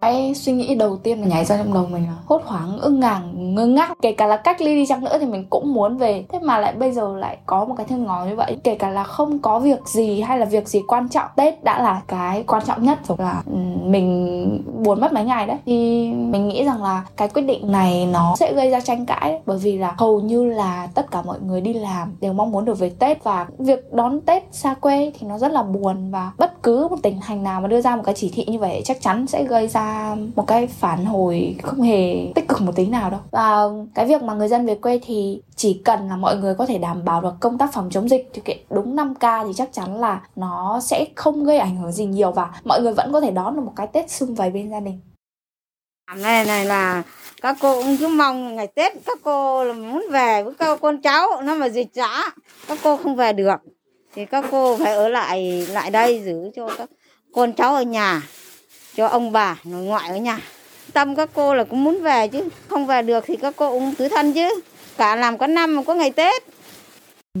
cái suy nghĩ đầu tiên mà nhảy ra trong đầu mình là hốt hoảng ưng ngàng, ngơ ngác. Kể cả là cách ly đi chăng nữa thì mình cũng muốn về. Thế mà lại bây giờ lại có một cái thương ngó như vậy. Kể cả là không có việc gì hay là việc gì quan trọng. Tết đã là cái quan trọng nhất rồi. Là ừ, mình buồn mất mấy ngày đấy. Thì mình nghĩ rằng là cái quyết định này nó sẽ gây ra tranh cãi bởi vì là hầu như là tất cả mọi người đi làm đều mong muốn được về tết. Và việc đón tết xa quê thì nó rất là buồn. Và bất cứ một tình hành nào mà đưa ra một cái chỉ thị như vậy chắc chắn sẽ gây ra một cái phản hồi không hề tích cực một tí nào đâu. Và cái việc mà người dân về quê thì chỉ cần là mọi người có thể đảm bảo được công tác phòng chống dịch thực hiện đúng 5K thì chắc chắn là nó sẽ không gây ảnh hưởng gì nhiều và mọi người vẫn có thể đón được một cái Tết sum vầy bên gia đình. Này này là các cô cũng cứ mong ngày Tết các cô là muốn về với các con cháu nó mà dịch giã các cô không về được. Thì các cô phải ở lại lại đây giữ cho các con cháu ở nhà cho ông bà nội ngoại ở nhà. Tâm các cô là cũng muốn về chứ, không về được thì các cô cũng tứ thân chứ. Cả làm có năm mà có ngày tết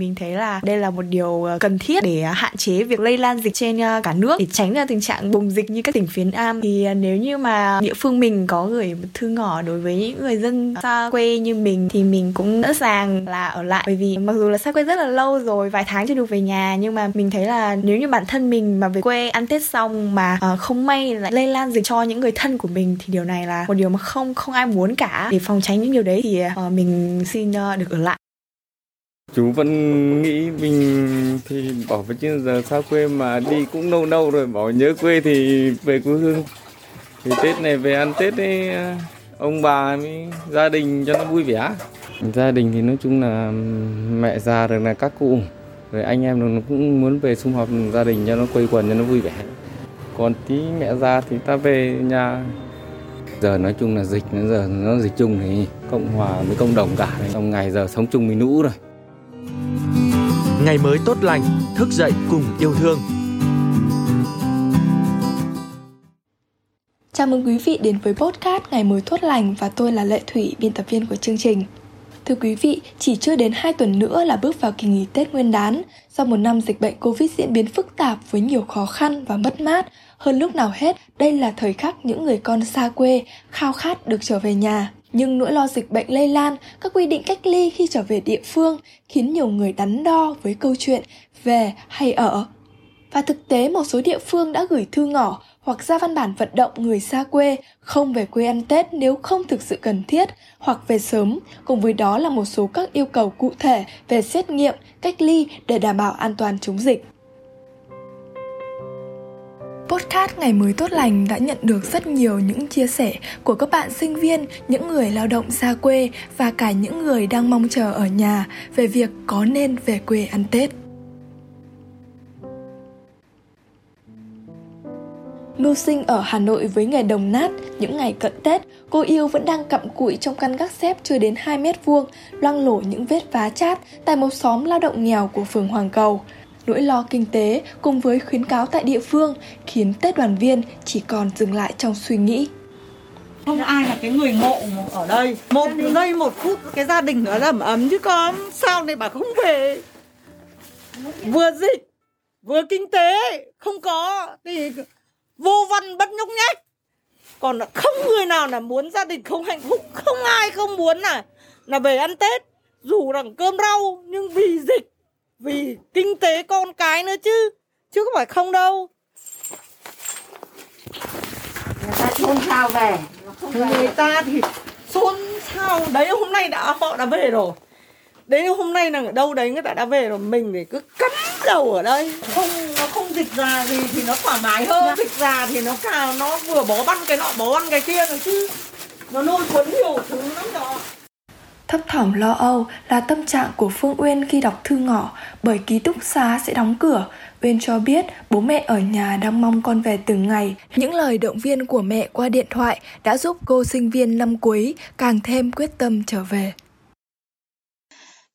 mình thấy là đây là một điều ờ, cần thiết để ờ, hạn chế việc lây lan dịch trên ờ, cả nước để tránh ra tình trạng bùng dịch như các tỉnh phía Nam. Thì nếu như mà địa phương mình có gửi một thư ngỏ đối với những người dân xa quê như mình thì mình cũng sẵn sàng là ở lại. Bởi vì mặc dù là xa quê rất là lâu rồi, vài tháng chưa được về nhà, nhưng mà mình thấy là nếu như bản thân mình mà về quê ăn Tết xong mà không may lại lây lan dịch cho những người thân của mình thì điều này là một điều mà không không ai muốn cả. Để phòng tránh những điều đấy thì mình xin được ở lại chú vẫn nghĩ mình thì bỏ với chứ, giờ xa quê mà đi cũng lâu lâu rồi bỏ nhớ quê thì về quê hương. Thì tết này về ăn tết ấy à, ông bà với gia đình cho nó vui vẻ. Gia đình thì nói chung là mẹ già rồi là các cụ, rồi anh em nó cũng muốn về sum họp gia đình cho nó quây quần cho nó vui vẻ. Còn tí mẹ già thì ta về nhà. Giờ nói chung là dịch nó giờ nó dịch chung thì cộng hòa với cộng đồng cả. Trong ngày giờ sống chung với nũ rồi. Ngày mới tốt lành, thức dậy cùng yêu thương. Chào mừng quý vị đến với podcast Ngày mới tốt lành và tôi là Lệ Thủy, biên tập viên của chương trình. Thưa quý vị, chỉ chưa đến 2 tuần nữa là bước vào kỳ nghỉ Tết Nguyên đán. Sau một năm dịch bệnh Covid diễn biến phức tạp với nhiều khó khăn và mất mát, hơn lúc nào hết, đây là thời khắc những người con xa quê khao khát được trở về nhà. Nhưng nỗi lo dịch bệnh lây lan, các quy định cách ly khi trở về địa phương khiến nhiều người đắn đo với câu chuyện về hay ở. Và thực tế một số địa phương đã gửi thư ngỏ hoặc ra văn bản vận động người xa quê không về quê ăn Tết nếu không thực sự cần thiết hoặc về sớm, cùng với đó là một số các yêu cầu cụ thể về xét nghiệm, cách ly để đảm bảo an toàn chống dịch. Podcast Ngày mới tốt lành đã nhận được rất nhiều những chia sẻ của các bạn sinh viên, những người lao động xa quê và cả những người đang mong chờ ở nhà về việc có nên về quê ăn Tết. Mưu sinh ở Hà Nội với nghề đồng nát, những ngày cận Tết, cô yêu vẫn đang cặm cụi trong căn gác xếp chưa đến 2 mét vuông, loang lổ những vết vá chát tại một xóm lao động nghèo của phường Hoàng Cầu – nỗi lo kinh tế cùng với khuyến cáo tại địa phương khiến Tết đoàn viên chỉ còn dừng lại trong suy nghĩ. Không ai là cái người ngộ ở đây. Một giây một phút cái gia đình nó ấm ấm chứ con. Sao này bà không về? Vừa dịch Vừa kinh tế. Không có. Thì vô văn bất nhúc nhách Còn không người nào là muốn gia đình không hạnh phúc. Không ai không muốn là là về ăn Tết. Dù rằng cơm rau Nhưng vì dịch vì kinh tế con cái nữa chứ chứ không phải không đâu. Người ta xôn xao về người ta thì xôn xao. Đấy hôm nay đã họ đã về rồi. Đấy hôm nay là ở đâu đấy người ta đã về rồi. Mình thì cứ cắm đầu ở đây. Không nó không dịch già gì thì nó thoải mái hơn. Dạ. dịch già thì nó càng nó vừa bó băn cái nọ bó băn cái kia rồi chứ. Nó lôi cuốn nhiều thứ lắm đó Thấp thỏm lo âu là tâm trạng của Phương Uyên khi đọc thư ngỏ, bởi ký túc xá sẽ đóng cửa. Uyên cho biết bố mẹ ở nhà đang mong con về từng ngày. Những lời động viên của mẹ qua điện thoại đã giúp cô sinh viên năm cuối càng thêm quyết tâm trở về.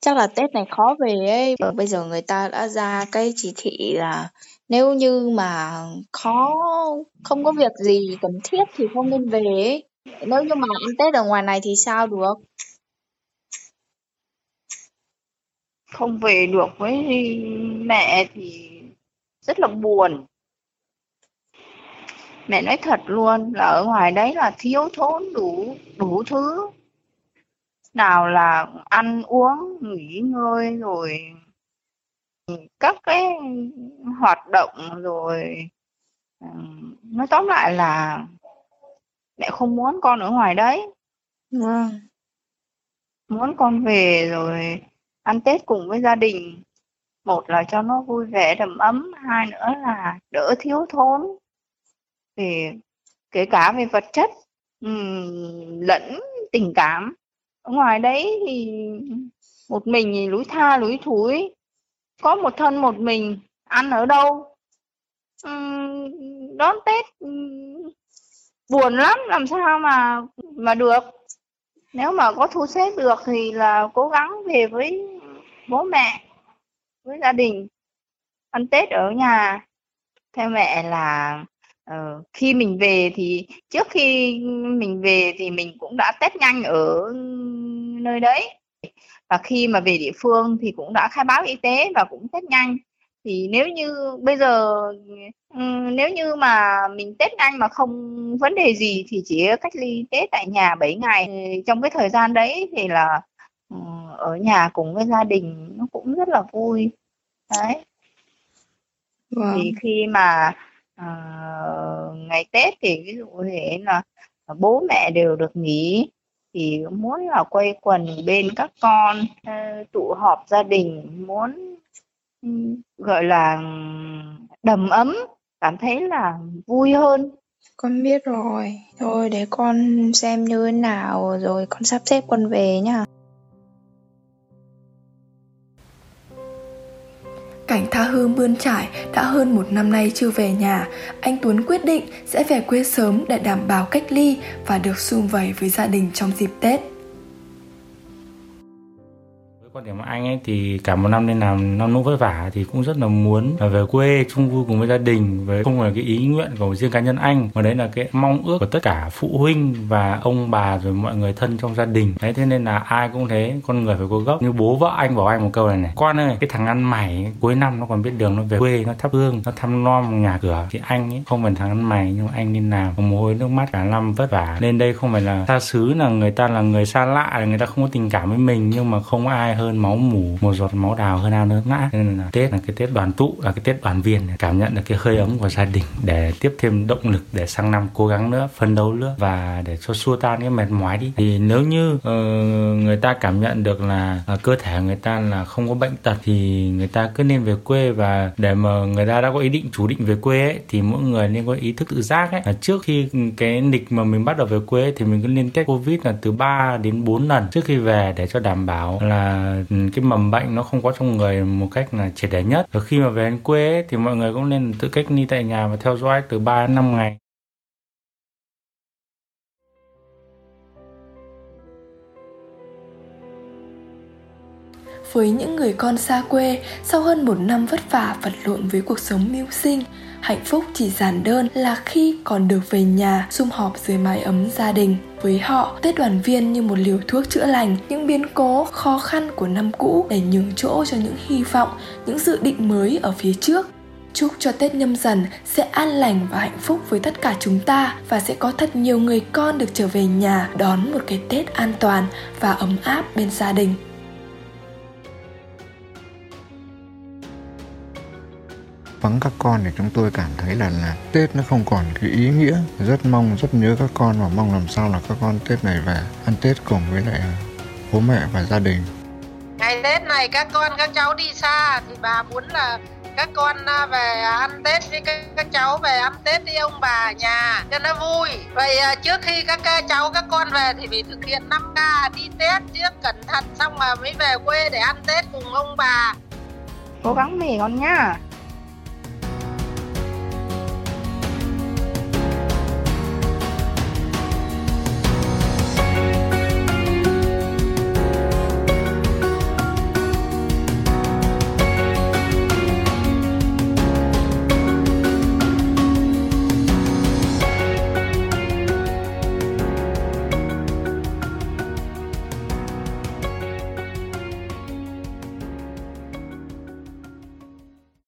Chắc là Tết này khó về ấy. Và bây giờ người ta đã ra cái chỉ thị là nếu như mà khó, không có việc gì cần thiết thì không nên về ấy. Nếu như mà ăn Tết ở ngoài này thì sao được? Không về được với mẹ thì rất là buồn. Mẹ nói thật luôn là ở ngoài đấy là thiếu thốn đủ đủ thứ. Nào là ăn uống nghỉ ngơi rồi các cái hoạt động rồi nói tóm lại là mẹ không muốn con ở ngoài đấy. Vâng. muốn con về rồi ăn Tết cùng với gia đình. Một là cho nó vui vẻ đầm ấm hai nữa là đỡ thiếu thốn về kể cả về vật chất um, lẫn tình cảm. Ở ngoài đấy thì một mình thì lúi tha lúi thúi. Có một thân một mình ăn ở đâu? Um, đón Tết um, buồn lắm làm sao mà mà được? Nếu mà có thu xếp được thì là cố gắng về với bố mẹ với gia đình ăn Tết ở nhà. Theo mẹ là uh, khi mình về thì trước khi mình về thì mình cũng đã test nhanh ở nơi đấy. Và khi mà về địa phương thì cũng đã khai báo y tế và cũng test nhanh. Thì nếu như bây giờ ừ, nếu như mà mình test nhanh mà không vấn đề gì thì chỉ cách ly Tết tại nhà 7 ngày. Trong cái thời gian đấy thì là ở nhà cùng với gia đình nó cũng rất là vui đấy Vâng. thì khi mà ờ, ngày Tết thì ví dụ thế là bố mẹ đều được nghỉ thì muốn là quây quần bên các con ờ, tụ họp gia đình muốn ừ, gọi là đầm ấm cảm thấy là vui hơn Con biết rồi. Thôi để con xem như thế nào rồi con sắp xếp con về nhá. Cảnh tha hương bươn trải đã hơn một năm nay chưa về nhà, anh Tuấn quyết định sẽ về quê sớm để đảm bảo cách ly và được sum vầy với gia đình trong dịp Tết điểm anh ấy thì cả một năm nên làm năm nỗ vất vả thì cũng rất là muốn là về quê chung vui cùng với gia đình, với không phải cái ý nguyện của riêng cá nhân anh, mà đấy là cái mong ước của tất cả phụ huynh và ông bà rồi mọi người thân trong gia đình. Đấy, thế nên là ai cũng thế, con người phải có gốc. Như bố vợ anh bảo anh một câu này này, con ơi, cái thằng ăn mày cuối năm nó còn biết đường, nó về quê, nó thắp hương, nó thăm nom nhà cửa. Thì anh ấy không phải thằng ăn mày, nhưng mà anh đi làm mồ hôi nước mắt cả năm vất vả. Nên đây không phải là xa xứ là người ta là người xa lạ, là người ta không có tình cảm với mình, nhưng mà không ai hơn máu mủ một giọt máu đào hơn ao nước ngã. Nên là tết là cái tết đoàn tụ là cái tết đoàn viên cảm nhận được cái hơi ấm của gia đình để tiếp thêm động lực để sang năm cố gắng nữa phấn đấu nữa và để cho xua tan cái mệt mỏi đi. Thì nếu như uh, người ta cảm nhận được là uh, cơ thể người ta là không có bệnh tật thì người ta cứ nên về quê và để mà người ta đã có ý định chủ định về quê ấy, thì mỗi người nên có ý thức tự giác ấy. Là trước khi cái lịch mà mình bắt đầu về quê ấy, thì mình cứ liên test covid là từ 3 đến 4 lần trước khi về để cho đảm bảo là cái mầm bệnh nó không có trong người một cách là triệt để nhất và khi mà về đến quê ấy, thì mọi người cũng nên tự cách ly tại nhà và theo dõi từ 3 đến 5 ngày Với những người con xa quê, sau hơn một năm vất vả vật lộn với cuộc sống mưu sinh, hạnh phúc chỉ giản đơn là khi còn được về nhà sum họp dưới mái ấm gia đình. Với họ, Tết đoàn viên như một liều thuốc chữa lành những biến cố, khó khăn của năm cũ để nhường chỗ cho những hy vọng, những dự định mới ở phía trước. Chúc cho Tết nhâm dần sẽ an lành và hạnh phúc với tất cả chúng ta và sẽ có thật nhiều người con được trở về nhà đón một cái Tết an toàn và ấm áp bên gia đình. Vắng các con thì chúng tôi cảm thấy là là Tết nó không còn cái ý nghĩa. Rất mong rất nhớ các con và mong làm sao là các con Tết này về ăn Tết cùng với lại bố mẹ và gia đình. Ngày Tết này các con các cháu đi xa thì bà muốn là các con à, về ăn Tết với các, các cháu về ăn Tết đi ông bà nhà cho nó vui. Vậy à, trước khi các cháu các con về thì phải thực hiện 5 k đi Tết trước cẩn thận xong mà mới về quê để ăn Tết cùng ông bà. Cố gắng về con nhá